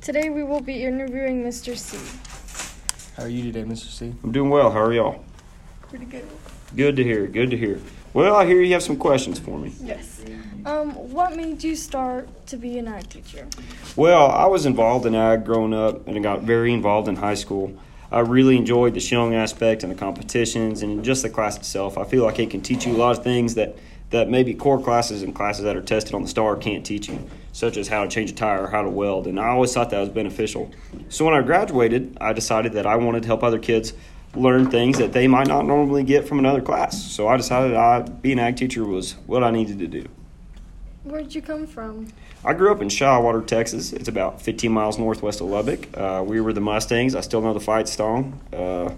Today we will be interviewing Mr. C. How are you today, Mr. C? I'm doing well. How are y'all? Pretty good. Good to hear. Good to hear. Well, I hear you have some questions for me. Yes. Um, what made you start to be an ag teacher? Well, I was involved in ag growing up and I got very involved in high school. I really enjoyed the showing aspect and the competitions and just the class itself. I feel like it can teach you a lot of things that, that maybe core classes and classes that are tested on the STAAR can't teach you, such as how to change a tire or how to weld. And I always thought that was beneficial. So when I graduated, I decided that I wanted to help other kids learn things that they might not normally get from another class. So I decided I being an ag teacher was what I needed to do. Where'd you come from? I grew up in Shallowater, Texas. It's about 15 miles northwest of Lubbock. Uh, we were the Mustangs. I still know the fight song. Uh,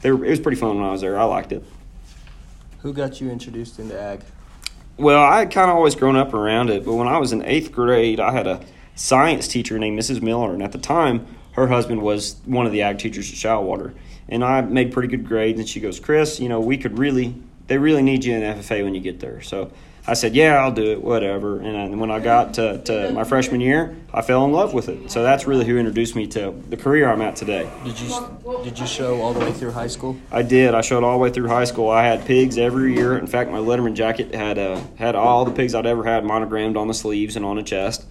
they were, it was pretty fun when I was there. I liked it. Who got you introduced into ag? Well, I had kind of always grown up around it, but when I was in eighth grade, I had a science teacher named Mrs. Miller, and at the time, her husband was one of the ag teachers at Shallowater. And I made pretty good grades, and she goes, Chris, you know, we could really, they really need you in FFA when you get there. So I said, yeah, I'll do it, whatever. And when I got to, to my freshman year, I fell in love with it. So that's really who introduced me to the career I'm at today. Did you did you show all the way through high school? I did. I showed all the way through high school. I had pigs every year. In fact, my Letterman jacket had uh, had all the pigs I'd ever had monogrammed on the sleeves and on the chest.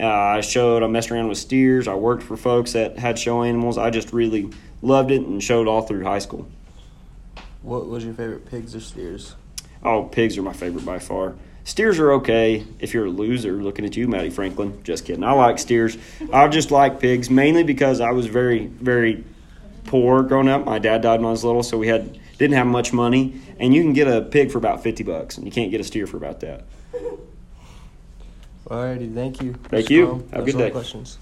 Uh, I showed. I messed around with steers. I worked for folks that had show animals. I just really loved it and showed all through high school. What was your favorite pigs or steers? Oh, pigs are my favorite by far. Steers are okay if you're a loser looking at you, Matty Franklin. Just kidding. I like steers. I just like pigs mainly because I was very, very poor growing up. My dad died when I was little, so we had didn't have much money. And you can get a pig for about fifty bucks, and you can't get a steer for about that. Alrighty, thank you. Thank Mr. you. Have a good day. Questions.